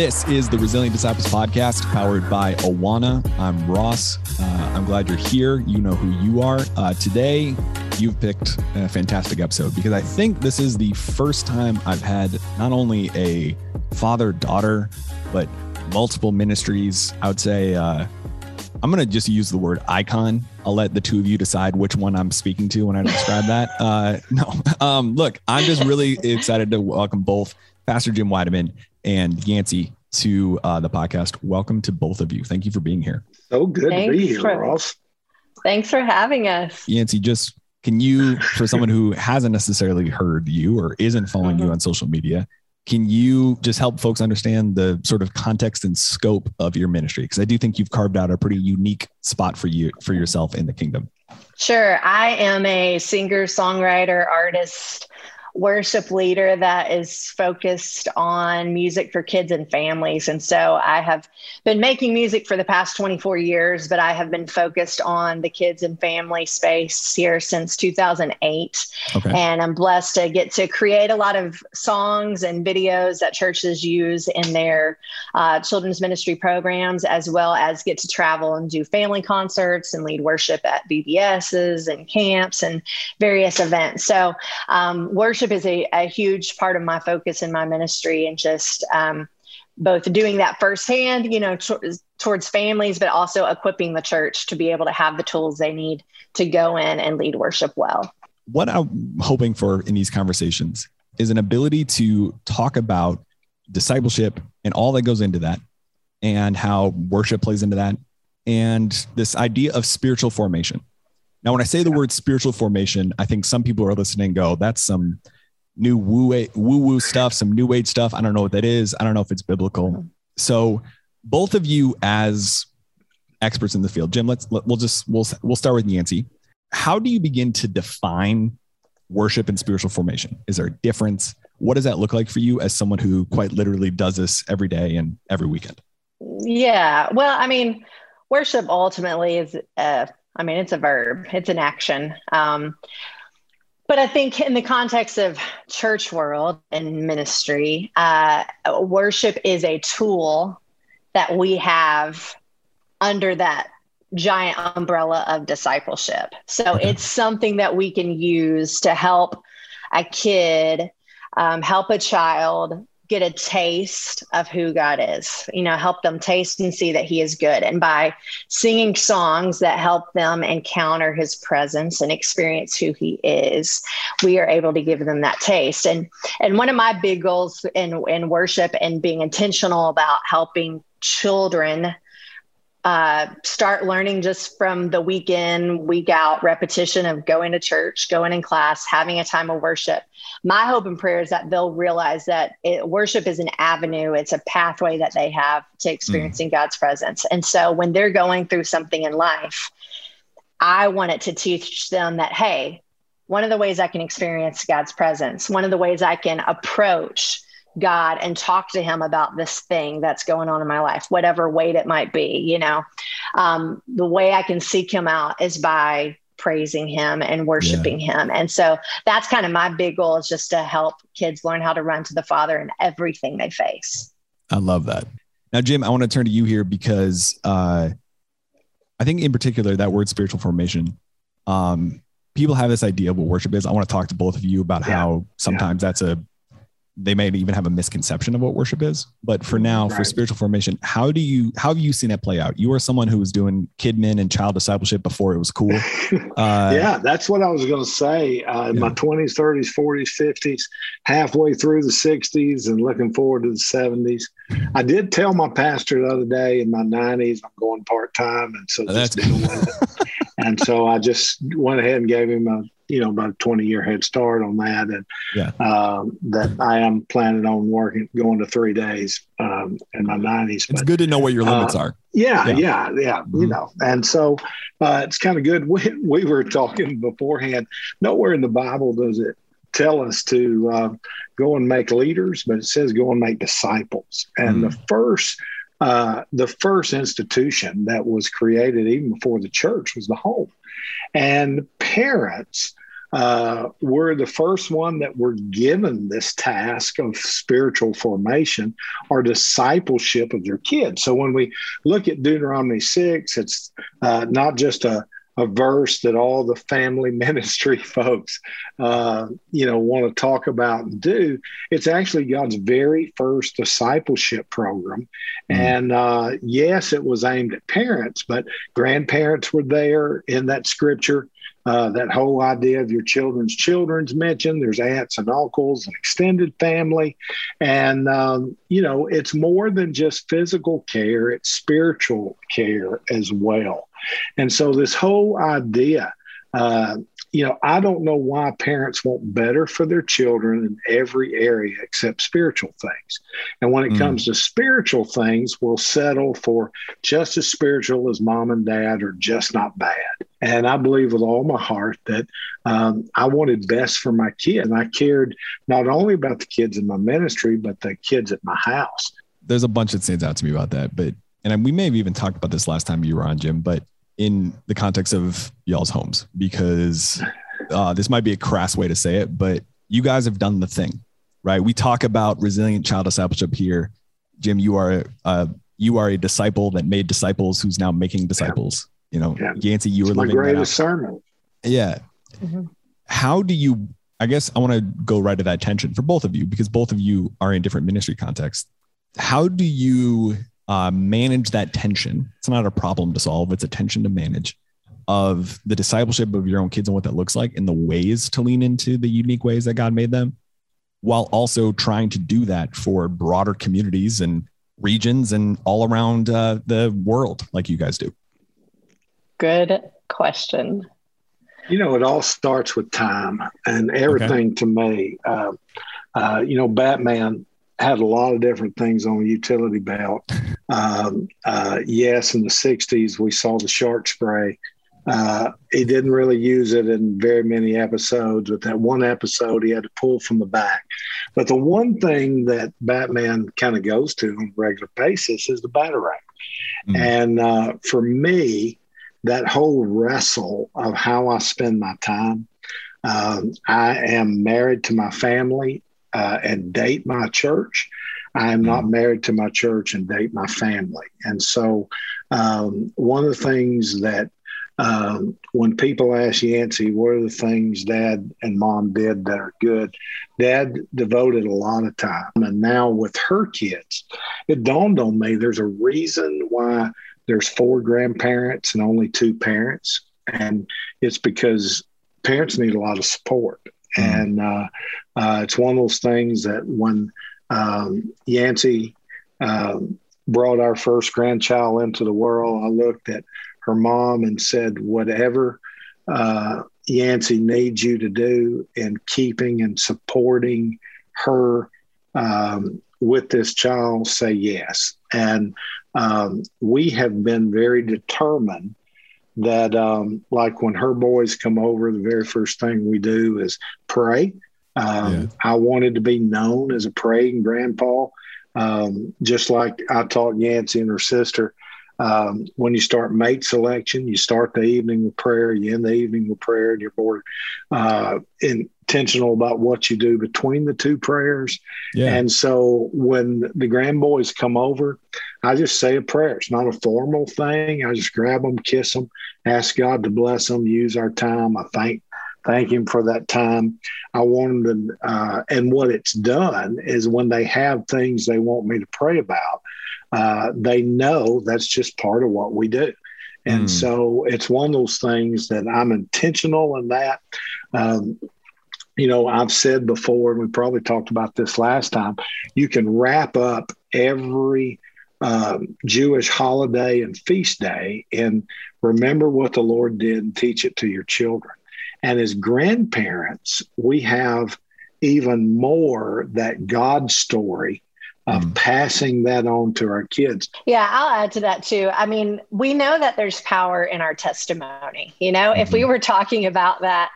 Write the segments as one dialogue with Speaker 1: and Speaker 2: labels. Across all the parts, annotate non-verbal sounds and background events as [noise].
Speaker 1: This is the Resilient Disciples podcast powered by Awana. I'm Ross. Uh, I'm glad you're here. You know who you are. Uh, today, you've picked a fantastic episode because I think this is the first time I've had not only a father daughter, but multiple ministries. I would say, uh, I'm going to just use the word icon. I'll let the two of you decide which one I'm speaking to when I describe that. Uh, [laughs] no, um, look, I'm just really [laughs] excited to welcome both Pastor Jim Wideman and Yancey to uh, the podcast. Welcome to both of you. Thank you for being here.
Speaker 2: So good Thanks to be here, for, Ross.
Speaker 3: Thanks for having us.
Speaker 1: Yancey, just can you, for someone who hasn't necessarily heard you or isn't following mm-hmm. you on social media, can you just help folks understand the sort of context and scope of your ministry? Because I do think you've carved out a pretty unique spot for you for yourself in the kingdom.
Speaker 3: Sure. I am a singer, songwriter, artist, worship leader that is focused on music for kids and families. And so I have been making music for the past 24 years, but I have been focused on the kids and family space here since 2008. Okay. And I'm blessed to get to create a lot of songs and videos that churches use in their uh, children's ministry programs, as well as get to travel and do family concerts and lead worship at VBSs and camps and various events. So, um, worship worship is a, a huge part of my focus in my ministry and just um, both doing that firsthand, you know, t- towards families, but also equipping the church to be able to have the tools they need to go in and lead worship well.
Speaker 1: What I'm hoping for in these conversations is an ability to talk about discipleship and all that goes into that and how worship plays into that and this idea of spiritual formation now, when I say the word spiritual formation, I think some people are listening go, that's some new woo woo stuff, some new age stuff. I don't know what that is. I don't know if it's biblical. So, both of you as experts in the field, Jim, let's let, we'll just we'll we'll start with Yancey. How do you begin to define worship and spiritual formation? Is there a difference? What does that look like for you as someone who quite literally does this every day and every weekend?
Speaker 3: Yeah, well, I mean, worship ultimately is uh, I mean, it's a verb, it's an action. Um, but I think in the context of church world and ministry, uh, worship is a tool that we have under that giant umbrella of discipleship. So it's something that we can use to help a kid, um, help a child get a taste of who God is, you know, help them taste and see that He is good. And by singing songs that help them encounter His presence and experience who He is, we are able to give them that taste. And and one of my big goals in in worship and being intentional about helping children uh, start learning just from the week in, week out repetition of going to church, going in class, having a time of worship. My hope and prayer is that they'll realize that it, worship is an avenue, it's a pathway that they have to experiencing mm. God's presence. And so when they're going through something in life, I want it to teach them that, hey, one of the ways I can experience God's presence, one of the ways I can approach God and talk to him about this thing that's going on in my life, whatever weight it might be. You know, um, the way I can seek him out is by praising him and worshiping yeah. him. And so that's kind of my big goal is just to help kids learn how to run to the Father in everything they face.
Speaker 1: I love that. Now, Jim, I want to turn to you here because uh, I think in particular that word spiritual formation, um, people have this idea of what worship is. I want to talk to both of you about yeah. how sometimes yeah. that's a they may even have a misconception of what worship is. But for now, right. for spiritual formation, how do you how have you seen that play out? You are someone who was doing kidmin and child discipleship before it was cool. [laughs]
Speaker 2: Uh, yeah, that's what I was going to say. Uh, in yeah. my twenties, thirties, forties, fifties, halfway through the sixties, and looking forward to the seventies. I did tell my pastor the other day in my nineties I'm going part time, and so oh, just doing [laughs] it. And so I just went ahead and gave him a you know about a 20 year head start on that and yeah. um, that i am planning on working going to three days um, in my 90s
Speaker 1: it's but, good to know what your limits uh, are
Speaker 2: yeah yeah yeah, yeah mm-hmm. you know and so uh, it's kind of good [laughs] we, we were talking beforehand nowhere in the bible does it tell us to uh, go and make leaders but it says go and make disciples and mm. the first uh, the first institution that was created even before the church was the home and parents uh, we're the first one that we're given this task of spiritual formation or discipleship of your kids. So when we look at Deuteronomy 6, it's uh, not just a a verse that all the family [laughs] ministry folks, uh, you know, want to talk about and do. It's actually God's very first discipleship program, mm. and uh, yes, it was aimed at parents, but grandparents were there in that scripture. Uh, that whole idea of your children's children's mentioned. There's aunts and uncles and extended family, and um, you know, it's more than just physical care; it's spiritual care as well. And so this whole idea, uh, you know, I don't know why parents want better for their children in every area except spiritual things. And when it mm. comes to spiritual things, we'll settle for just as spiritual as mom and dad or just not bad. And I believe with all my heart that um, I wanted best for my kid. And I cared not only about the kids in my ministry, but the kids at my house.
Speaker 1: There's a bunch that stands out to me about that. But and we may have even talked about this last time you were on, Jim, but in the context of y'all's homes, because uh, this might be a crass way to say it, but you guys have done the thing, right? We talk about resilient child discipleship here. Jim, you are a, you are a disciple that made disciples who's now making disciples. Yeah. You know, yeah. Yancey, you
Speaker 2: it's
Speaker 1: were
Speaker 2: living my greatest sermon.
Speaker 1: Yeah. Mm-hmm. How do you? I guess I want to go right to that tension for both of you because both of you are in different ministry contexts. How do you uh, manage that tension. It's not a problem to solve, it's a tension to manage of the discipleship of your own kids and what that looks like and the ways to lean into the unique ways that God made them, while also trying to do that for broader communities and regions and all around uh, the world, like you guys do.
Speaker 3: Good question.
Speaker 2: You know, it all starts with time and everything okay. to me. Uh, uh, you know, Batman had a lot of different things on the utility belt. Um, uh, yes, in the 60s, we saw the shark spray. Uh, he didn't really use it in very many episodes, but that one episode he had to pull from the back. But the one thing that Batman kind of goes to on a regular basis is the batarang. Mm. And uh, for me, that whole wrestle of how I spend my time, um, I am married to my family uh, and date my church. I am not mm. married to my church and date my family. And so, um, one of the things that um, when people ask Yancey, what are the things dad and mom did that are good? Dad devoted a lot of time. And now with her kids, it dawned on me there's a reason why there's four grandparents and only two parents. And it's because parents need a lot of support. Mm. And uh, uh, it's one of those things that when um, Yancey um, brought our first grandchild into the world, I looked at her mom and said, whatever uh, Yancey needs you to do in keeping and supporting her um, with this child, say yes. And um, we have been very determined that um, like when her boys come over, the very first thing we do is pray. Um, yeah. I wanted to be known as a praying grandpa, um, just like I taught Yancey and her sister. Um, when you start mate selection, you start the evening with prayer, you end the evening with prayer, and you're more uh, intentional about what you do between the two prayers. Yeah. And so when the grandboys come over, I just say a prayer. It's not a formal thing. I just grab them, kiss them, ask God to bless them, use our time. I thank thank Him for that time. I want them to, uh, and what it's done is when they have things they want me to pray about, uh, they know that's just part of what we do. And mm. so it's one of those things that I'm intentional in that. Um, you know, I've said before, and we probably talked about this last time, you can wrap up every um, Jewish holiday and feast day and remember what the Lord did and teach it to your children. And as grandparents, we have even more that God story of mm. passing that on to our kids.
Speaker 3: Yeah, I'll add to that too. I mean, we know that there's power in our testimony. You know, mm-hmm. if we mm-hmm. were talking about that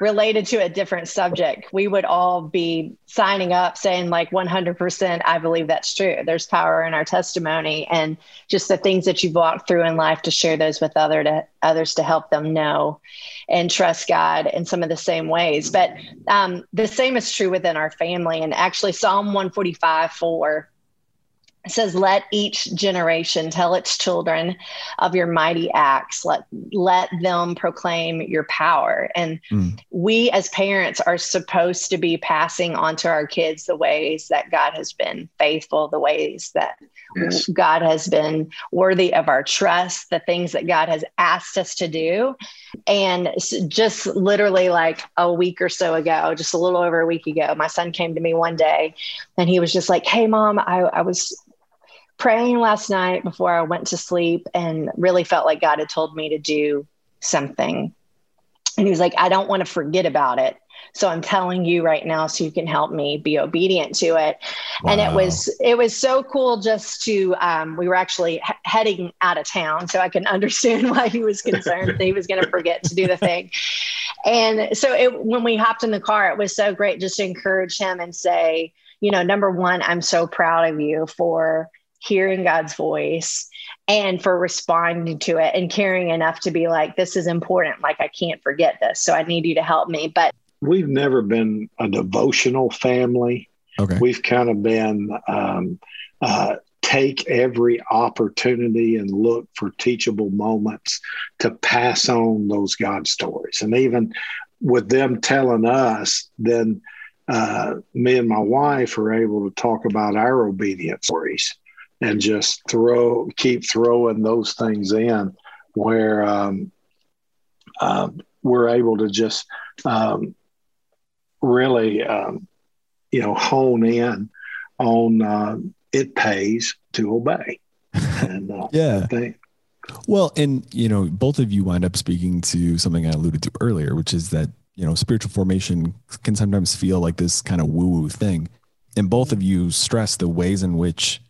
Speaker 3: related to a different subject, we would all be signing up saying, like, 100%, I believe that's true. There's power in our testimony and just the things that you've walked through in life to share those with other to, others to help them know and trust God in some of the same ways. But um, the same is true within our family. And actually, Psalm 145 4 it says, Let each generation tell its children of your mighty acts. Let, let them proclaim your power. And mm. we as parents are supposed to be passing on to our kids the ways that God has been faithful, the ways that yes. God has been worthy of our trust, the things that God has asked us to do. And just literally like a week or so ago, just a little over a week ago, my son came to me one day and he was just like, Hey, mom, I, I was praying last night before I went to sleep and really felt like God had told me to do something. And he was like, I don't want to forget about it. So I'm telling you right now so you can help me be obedient to it. Wow. And it was it was so cool just to um, we were actually he- heading out of town so I can [laughs] understand why he was concerned that he was going to forget to do the thing. And so it, when we hopped in the car, it was so great just to encourage him and say, you know, number one, I'm so proud of you for hearing God's voice and for responding to it and caring enough to be like, this is important. Like, I can't forget this. So I need you to help me. But
Speaker 2: we've never been a devotional family. Okay. We've kind of been, um, uh, take every opportunity and look for teachable moments to pass on those God stories. And even with them telling us, then uh, me and my wife are able to talk about our obedience stories and just throw keep throwing those things in where um, um, we're able to just um, really um, you know hone in on uh, it pays to obey. [laughs]
Speaker 1: And uh, yeah. Well and you know both of you wind up speaking to something i alluded to earlier which is that you know spiritual formation can sometimes feel like this kind of woo woo thing. And both of you stress the ways in which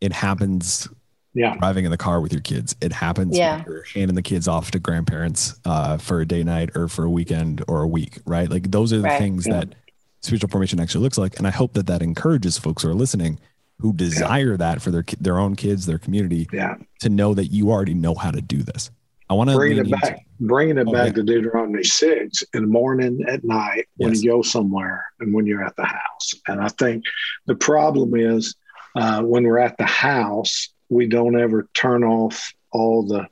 Speaker 1: it happens yeah. driving in the car with your kids. It happens yeah. you're handing the kids off to grandparents uh, for a day night or for a weekend or a week, right? Like those are the right. things yeah. that spiritual formation actually looks like. And I hope that that encourages folks who are listening who desire yeah. that for their their own kids, their community, yeah. to know that you already know how to do this. I want to
Speaker 2: bring it back, into, bringing it oh, back yeah. to Deuteronomy six in the morning, at night, when yes. you go somewhere, and when you're at the house. And I think the problem is uh, when we're at the house, we don't ever turn off all the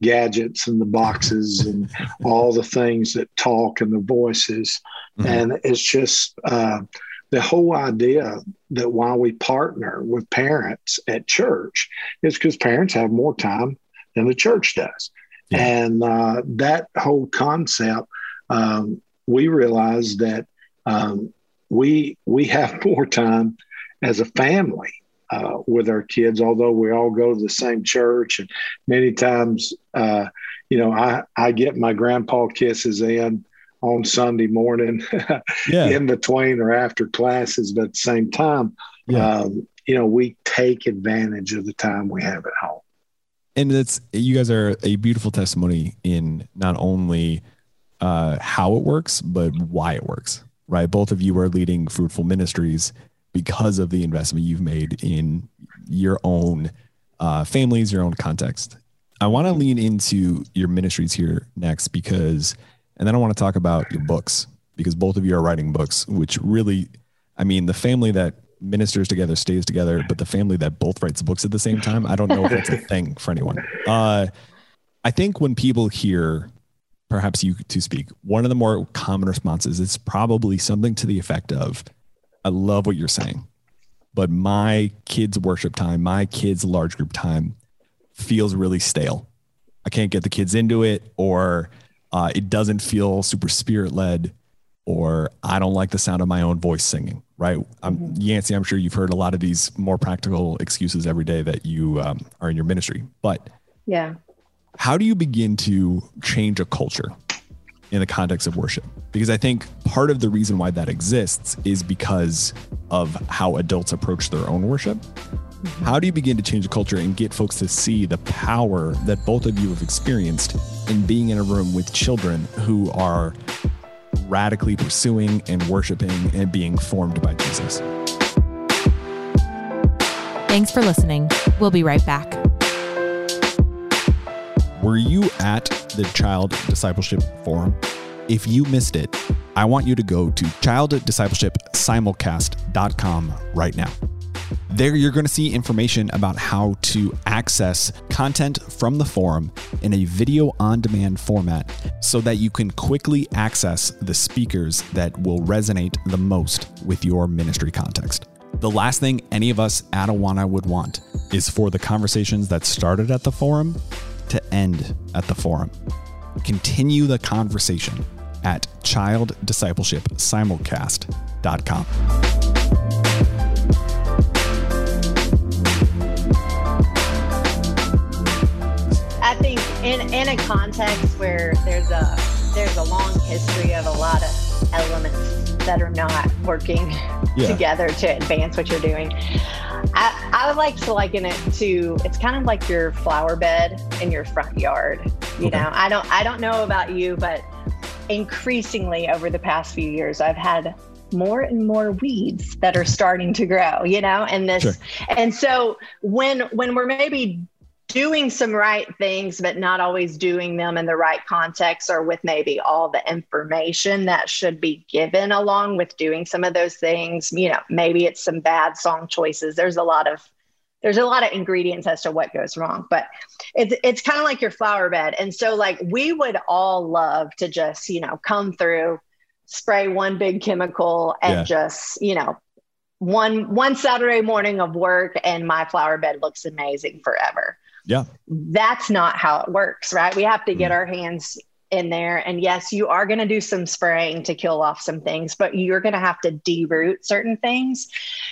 Speaker 2: gadgets and the boxes and [laughs] all the things that talk and the voices. Mm-hmm. And it's just uh, the whole idea that why we partner with parents at church is because parents have more time than the church does. Yeah. And uh, that whole concept, um, we realize that um, we we have [laughs] more time as a family uh, with our kids, although we all go to the same church. And many times, uh, you know, I, I get my grandpa kisses in on Sunday morning [laughs] yeah. in between or after classes, but at the same time, yeah. um, you know, we take advantage of the time we have at home.
Speaker 1: And it's, you guys are a beautiful testimony in not only uh, how it works, but why it works, right? Both of you are leading fruitful ministries because of the investment you've made in your own uh, families, your own context. I want to lean into your ministries here next because, and then I want to talk about your books because both of you are writing books, which really, I mean, the family that ministers together stays together, but the family that both writes books at the same time, I don't know if that's a thing for anyone. Uh, I think when people hear, perhaps you to speak, one of the more common responses is probably something to the effect of, I love what you're saying, but my kids' worship time, my kids' large group time feels really stale. I can't get the kids into it, or uh, it doesn't feel super spirit led, or I don't like the sound of my own voice singing. Right? I'm mm-hmm. Yancey. I'm sure you've heard a lot of these more practical excuses every day that you um, are in your ministry. But
Speaker 3: yeah,
Speaker 1: how do you begin to change a culture? In the context of worship. Because I think part of the reason why that exists is because of how adults approach their own worship. Mm-hmm. How do you begin to change the culture and get folks to see the power that both of you have experienced in being in a room with children who are radically pursuing and worshiping and being formed by Jesus.
Speaker 4: Thanks for listening. We'll be right back.
Speaker 1: Were you at the Child Discipleship Forum? If you missed it, I want you to go to childdiscipleshipsimulcast.com right now. There, you're going to see information about how to access content from the forum in a video on demand format so that you can quickly access the speakers that will resonate the most with your ministry context. The last thing any of us at Awana would want is for the conversations that started at the forum to end at the forum. Continue the conversation at childdiscipleshipsimulcast.com.
Speaker 3: I think in in a context where there's a there's a long history of a lot of elements that are not working
Speaker 1: Yeah.
Speaker 3: together to advance what you're doing. I, I would like to liken it to it's kind of like your flower bed in your front yard. You
Speaker 1: Okay.
Speaker 3: know, I don't I don't know about you, but increasingly over the past few years, I've had more and more weeds that are starting to grow. You know, and this
Speaker 1: Sure.
Speaker 3: and so when when we're maybe doing some right things but not always doing them in the right context or with maybe all the information that should be given along with doing some of those things. You know maybe it's some bad song choices. There's a lot of there's a lot of ingredients as to what goes wrong but it's it's kind of like your flower bed. And so like we would all love to just you know come through spray one big chemical and
Speaker 1: Yeah.
Speaker 3: just you know one one saturday morning of work and my flower bed looks amazing forever
Speaker 1: Yeah.
Speaker 3: that's not how it works right? We have to get mm. our hands in there. And yes you are going to do some spraying to kill off some things but you're going to have to deroot certain things.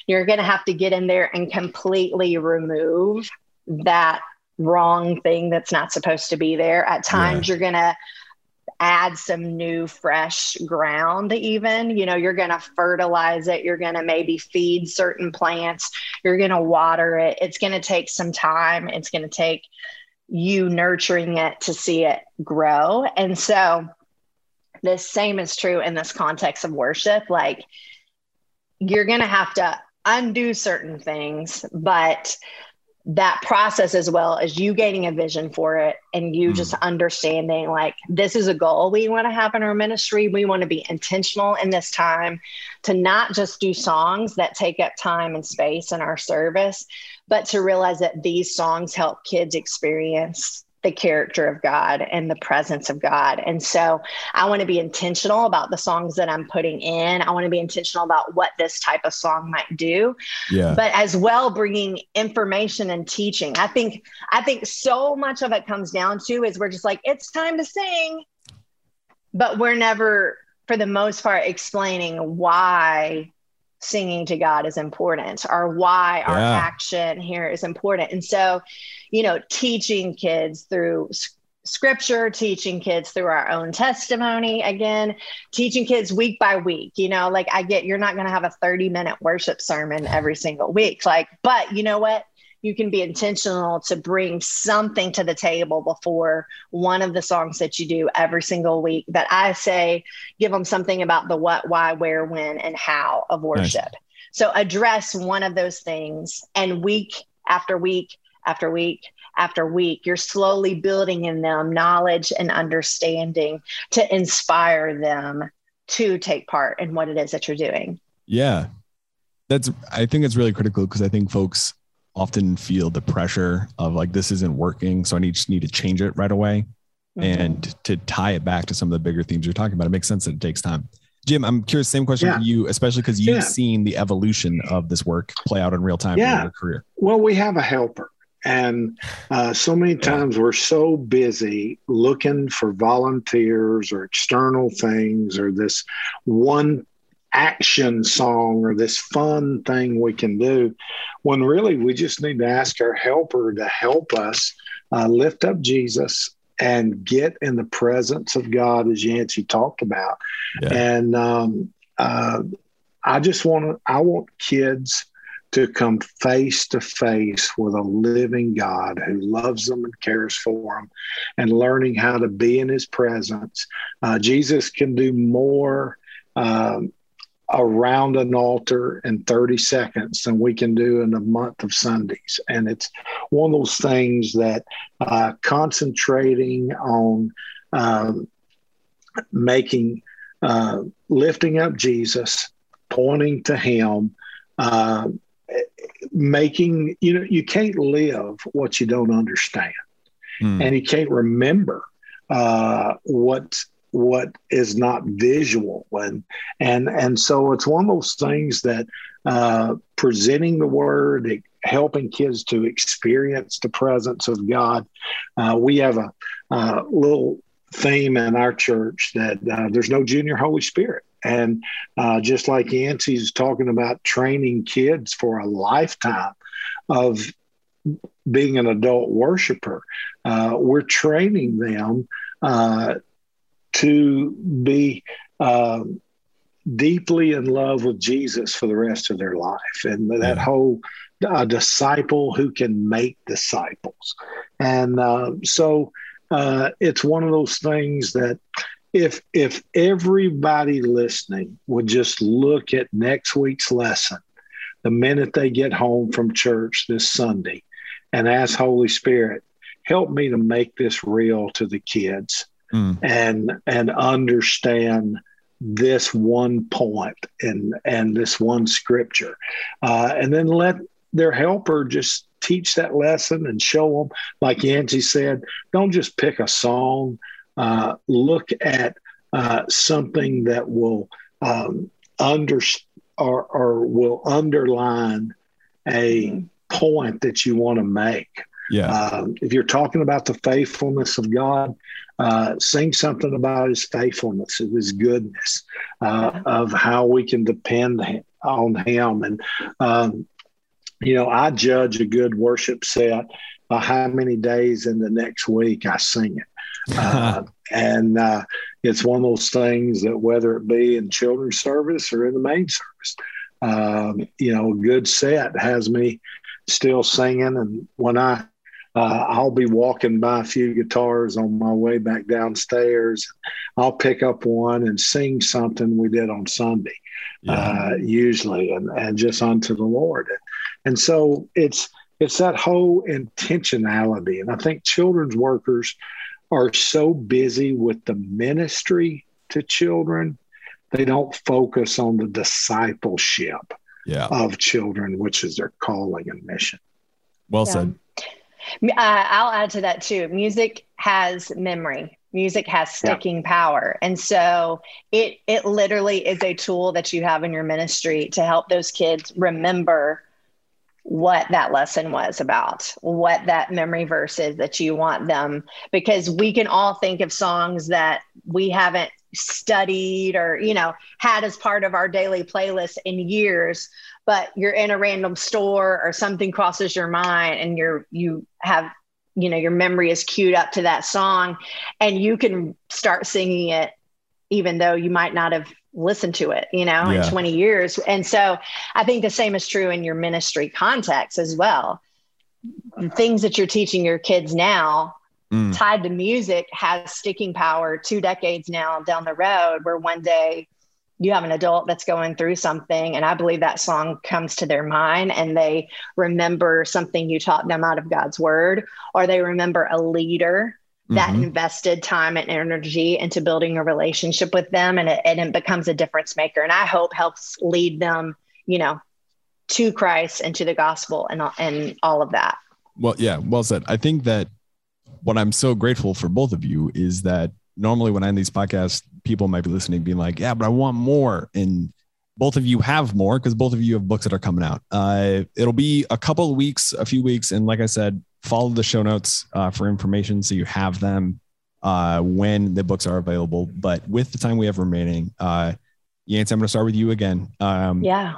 Speaker 3: You're going to have to get in there and completely remove that wrong thing that's not supposed to be there. At times you're going to add some new fresh ground even. You know you're going to fertilize it. You're going to maybe feed certain plants. You're going to water it. It's going to take some time. It's going to take you nurturing it to see it grow. And so the same is true in this context of worship. Like you're going to have to undo certain things but that process as well as you gaining a vision for it and you
Speaker 1: Mm.
Speaker 3: just understanding like this is a goal we want to have in our ministry we want to be intentional in this time to not just do songs that take up time and space in our service but to realize that these songs help kids experience the character of God and the presence of God. And so I want to be intentional about the songs that I'm putting in. I want to be intentional about what this type of song might do
Speaker 1: Yeah.
Speaker 3: but as well bringing information and teaching i think i think so much of it comes down to is we're just like it's time to sing but we're never for the most part explaining why singing to god is important. Or why our action here is important. And so you know teaching kids through scripture teaching kids through our own testimony again teaching kids week by week you know like i get you're not going to have a 30 minute worship sermon every single week like but you know what you can be intentional to bring something to the table before one of the songs that you do every single week. That i say give them something about the what why where when and how of worship. So address one of those things and week after week after week after week you're slowly building in them knowledge and understanding to inspire them to take part in what it is that you're doing.
Speaker 1: Yeah. That's I think it's really critical because I think folks often feel the pressure of like this isn't working. So I need just need to change it right away. And to tie it back to some of the bigger themes you're talking about, it makes sense that it takes time. Jim, I'm curious, same question
Speaker 2: Yeah.
Speaker 1: for you, especially because you've
Speaker 2: Yeah.
Speaker 1: seen the evolution of this work play out in real time
Speaker 2: Yeah.
Speaker 1: in your career.
Speaker 2: Well, we have a helper. And uh, so many times we're so busy looking for volunteers or external things or this one action song or this fun thing we can do when really we just need to ask our helper to help us uh, lift up Jesus and get in the presence of God, as Yancey talked about.
Speaker 1: Yeah.
Speaker 2: And um, uh, I just want to, I want kids to come face to face with a living God who loves them and cares for them and learning how to be in his presence. Uh, Jesus can do more um, around an altar in 30 seconds than we can do in a month of Sundays. And it's one of those things that uh, concentrating on um, making, uh, lifting up Jesus, pointing to Him, uh, making, you know, you can't live what you don't understand. Mm. And you can't remember uh, what what is not visual. And and and so it's one of those things that uh, presenting the word helping kids to experience the presence of god. Uh, we have a, a, little theme in our church that uh, there's no junior holy spirit. And uh, just like Yancey's talking about training kids for a lifetime of being an adult worshiper, uh, we're training them uh, to be um, deeply in love with Jesus for the rest of their life. And that whole uh, disciple who can make disciples. And uh, so uh, it's one of those things that if if everybody listening would just look at next week's lesson the minute they get home from church this Sunday and ask Holy Spirit, help me to make this real to the kids mm. and and understand this one point and and this one scripture, uh, and then let their helper just teach that lesson and show them. Like Yancey said, don't just pick a song. Uh, look at uh, something that will um, under or, or will underline a point that you want to make.
Speaker 1: Yeah. Uh,
Speaker 2: if you're talking about the faithfulness of God, uh, sing something about his faithfulness, of his goodness, uh, of how we can depend on him. And, um, you know, I judge a good worship set by how many days in the next week I sing it. [laughs] Uh, and uh, it's one of those things that whether it be in children's service or in the main service, um, you know, a good set has me still singing. And when I uh, I'll be walking by a few guitars on my way back downstairs. I'll pick up one and sing something we did on Sunday, yeah. uh, usually, and, and just unto the Lord. And so it's it's that whole intentionality. And I think children's workers are so busy with the ministry to children, they don't focus on the discipleship
Speaker 1: yeah.
Speaker 2: of children, which is their calling and mission.
Speaker 1: Well yeah. said.
Speaker 3: Uh, I'll add to that too. Music has memory. Music has sticking yeah. power, and so it it literally is a tool that you have in your ministry to help those kids remember what that lesson was about, what that memory verse is that you want them, because we can all think of songs that we haven't studied or you know had as part of our daily playlist in years but you're in a random store or something crosses your mind and you're you have you know your memory is queued up to that song and you can start singing it even though you might not have listened to it you know yeah. in 20 years and so i think the same is true in your ministry context as well things that you're teaching your kids now mm. tied to music has sticking power two decades now down the road where one day you have an adult that's going through something and i believe that song comes to their mind and they remember something you taught them out of god's word or they remember a leader that mm-hmm. invested time and energy into building a relationship with them and it, and it becomes a difference maker and i hope helps lead them you know to christ and to the gospel and, and all of that
Speaker 1: well yeah well said i think that what i'm so grateful for both of you is that normally when I end these podcasts, people might be listening, being like, yeah, but I want more. And both of you have more because both of you have books that are coming out. Uh, it'll be a couple of weeks, a few weeks. And like I said, follow the show notes uh, for information so you have them uh, when the books are available. But with the time we have remaining, uh, Yancey, I'm going to start with you again. Um,
Speaker 3: yeah.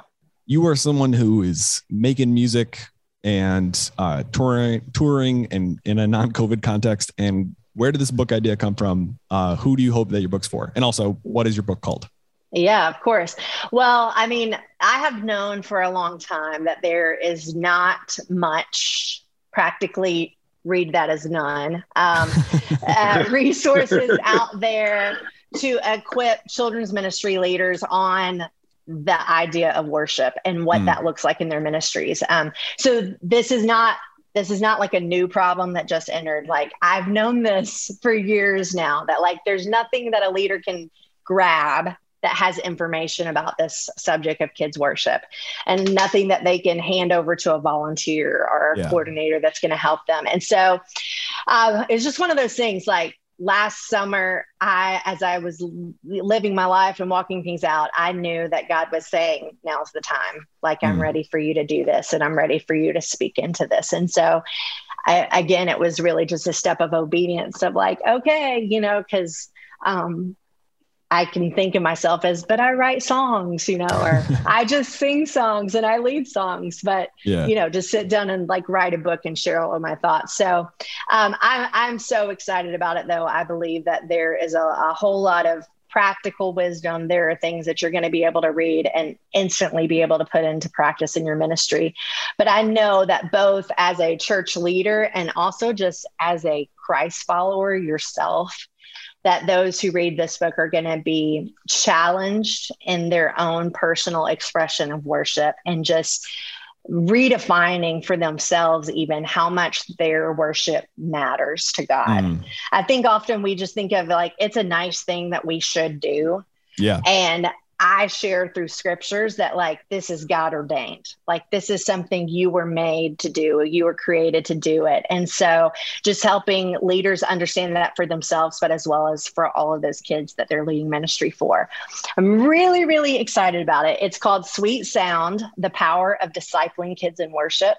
Speaker 1: You are someone who is making music and uh, touring, touring and in a non-COVID context and where did this book idea come from? Uh, who do you hope that your book's for? And also, what is your book called?
Speaker 3: Yeah, of course. Well, I mean, I have known for a long time that there is not much practically read that as none um, [laughs] uh, resources out there to equip children's ministry leaders on the idea of worship and what mm. that looks like in their ministries. Um, so this is not this is not like a new problem that just entered. Like I've known this [laughs] for years now that like there's nothing that a leader can grab that has information about this subject of kids worship and nothing that they can hand over to a volunteer or a yeah. coordinator that's going to help them and so uh, it's just one of those things like last summer i as i was living my life and walking things out i knew that god was saying now's the time like i'm mm. ready for you to do this and i'm ready for you to speak into this and so I, again it was really just a step of obedience of like okay you know because um, I can think of myself as, but I write songs, you know, or [laughs] I just sing songs and I lead songs, but yeah. you know, just sit down and like write a book and share all of my thoughts. So um, I'm I'm so excited about it, though. I believe that there is a, a whole lot of practical wisdom. There are things that you're going to be able to read and instantly be able to put into practice in your ministry. But I know that both as a church leader and also just as a Christ follower yourself that those who read this book are going to be challenged in their own personal expression of worship and just redefining for themselves even how much their worship matters to God. Mm. I think often we just think of like it's a nice thing that we should do.
Speaker 1: Yeah.
Speaker 3: And I shared through scriptures that like this is God ordained. Like this is something you were made to do. You were created to do it. And so just helping leaders understand that for themselves, but as well as for all of those kids that they're leading ministry for. I'm really, really excited about it. It's called Sweet Sound, the power of discipling kids in worship.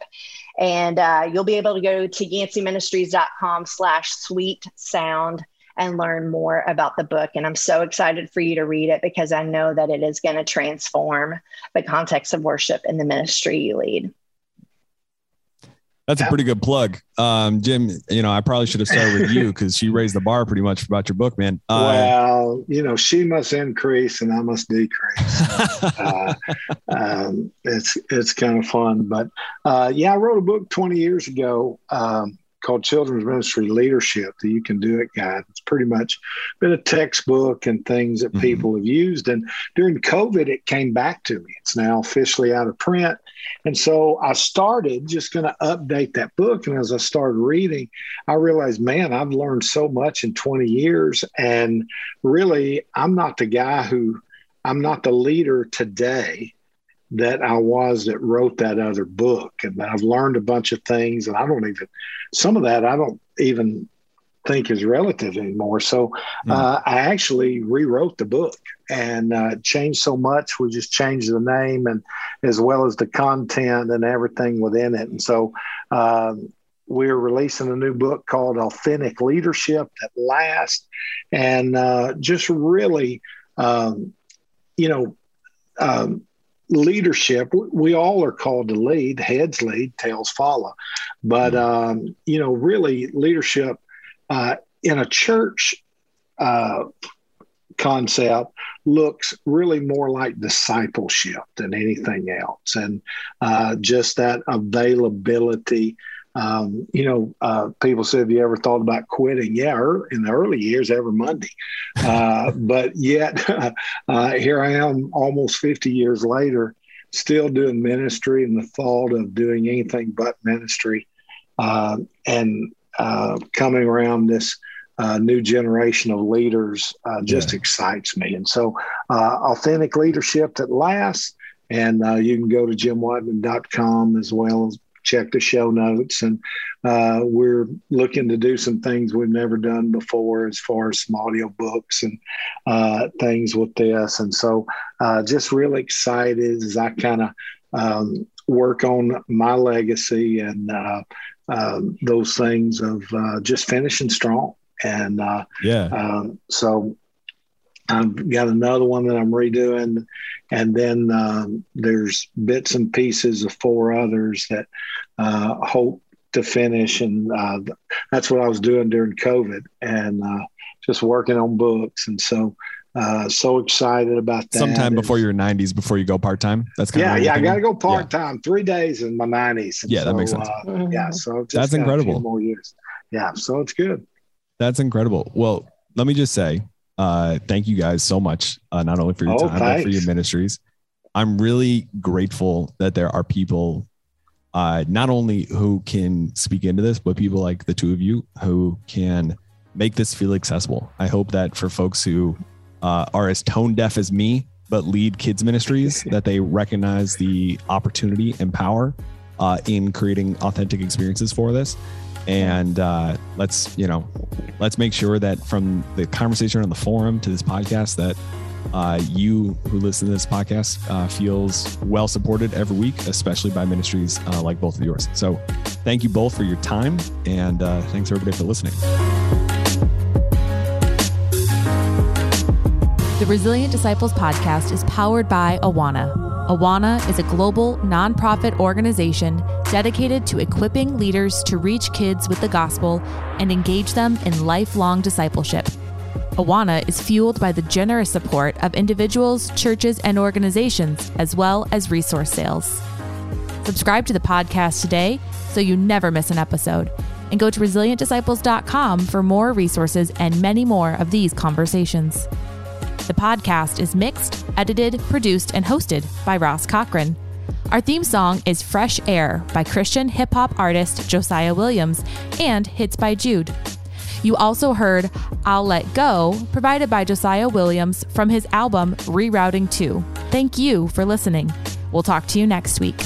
Speaker 3: And uh, you'll be able to go to yanceyministries.com slash sweet sound and learn more about the book. And I'm so excited for you to read it because I know that it is going to transform the context of worship in the ministry you lead.
Speaker 1: That's a pretty good plug. Um, Jim, you know, I probably should have started with you [laughs] because she raised the bar pretty much about your book, man.
Speaker 2: Uh, well, you know, she must increase and I must decrease. [laughs] uh, um, it's, it's kind of fun, but uh, yeah, I wrote a book 20 years ago. Um, called Children's Ministry Leadership, the You Can Do It guide. It's pretty much been a textbook and things that mm-hmm. people have used. And during COVID, it came back to me. It's now officially out of print. And so I started just going to update that book. And as I started reading, I realized, man, I've learned so much in 20 years. And really, I'm not the guy who, I'm not the leader today that I was that wrote that other book. And I've learned a bunch of things, and I don't even, some of that I don't even think is relative anymore. So mm. uh, I actually rewrote the book and uh, changed so much. We just changed the name and as well as the content and everything within it. And so um, we're releasing a new book called Authentic Leadership That Lasts, and uh, just really, um, you know, um, leadership we all are called to lead. Heads lead tails follow. But mm-hmm. um, you know really leadership uh, in a church uh, concept looks really more like discipleship than anything else. And uh, just that availability um, you know, uh, people say, "Have you ever thought about quitting?" Yeah, er, in the early years, every Monday. Uh, [laughs] but yet, [laughs] uh, here I am, almost 50 years later, still doing ministry, and the thought of doing anything but ministry, uh, and uh, coming around this. Uh, new generation of leaders just yeah. excites me. And so, authentic leadership that lasts. And you can go to jimwideman.com as well as check the show notes. And uh, we're looking to do some things we've never done before as far as some audio books and uh, things with this. And so uh, just really excited as I kind of um, work on my legacy and uh, um, those things of uh, just finishing strong. And uh,
Speaker 1: yeah,
Speaker 2: um, so I've got another one that I'm redoing, and then um, there's bits and pieces of four others that uh, hope to finish, and uh, that's what I was doing during COVID, and uh, just working on books. And so Uh, so excited about that.
Speaker 1: Sometime before your 90s, before you go part time. That's kind
Speaker 2: yeah,
Speaker 1: of
Speaker 2: yeah. I got to go part time. Yeah. Three days in my 90s.
Speaker 1: yeah, so, that makes sense.
Speaker 2: Uh, yeah, so
Speaker 1: that's incredible.
Speaker 2: more years. Yeah, so it's good.
Speaker 1: That's incredible. Well, let me just say, uh, thank you guys so much, uh, not only for your oh, time thanks. but for your ministries. I'm really grateful that there are people, uh, not only who can speak into this, but people like the two of you who can make this feel accessible. I hope that for folks who uh, are as tone deaf as me, but lead kids ministries, [laughs] that they recognize the opportunity and power uh, in creating authentic experiences for this. And uh, let's, you know, let's make sure that from the conversation on the forum to this podcast, that uh, you who listen to this podcast uh, feels well supported every week, especially by ministries uh, like both of yours. So, thank you both for your time, and uh, thanks everybody for listening.
Speaker 4: The Resilient Disciples podcast is powered by Awana. Awana is a global nonprofit organization dedicated to equipping leaders to reach kids with the gospel and engage them in lifelong discipleship. Awana is fueled by the generous support of individuals, churches, and organizations, as well as resource sales. Subscribe to the podcast today so you never miss an episode. And go to resilientdisciples.com for more resources and many more of these conversations. The podcast is mixed, edited, produced, and hosted by Ross Cochran. Our theme song is Fresh Air by Christian hip hop artist Josiah Williams and Hits by Jude. You also heard I'll Let Go, provided by Josiah Williams from his album Rerouting 2. Thank you for listening. We'll talk to you next week.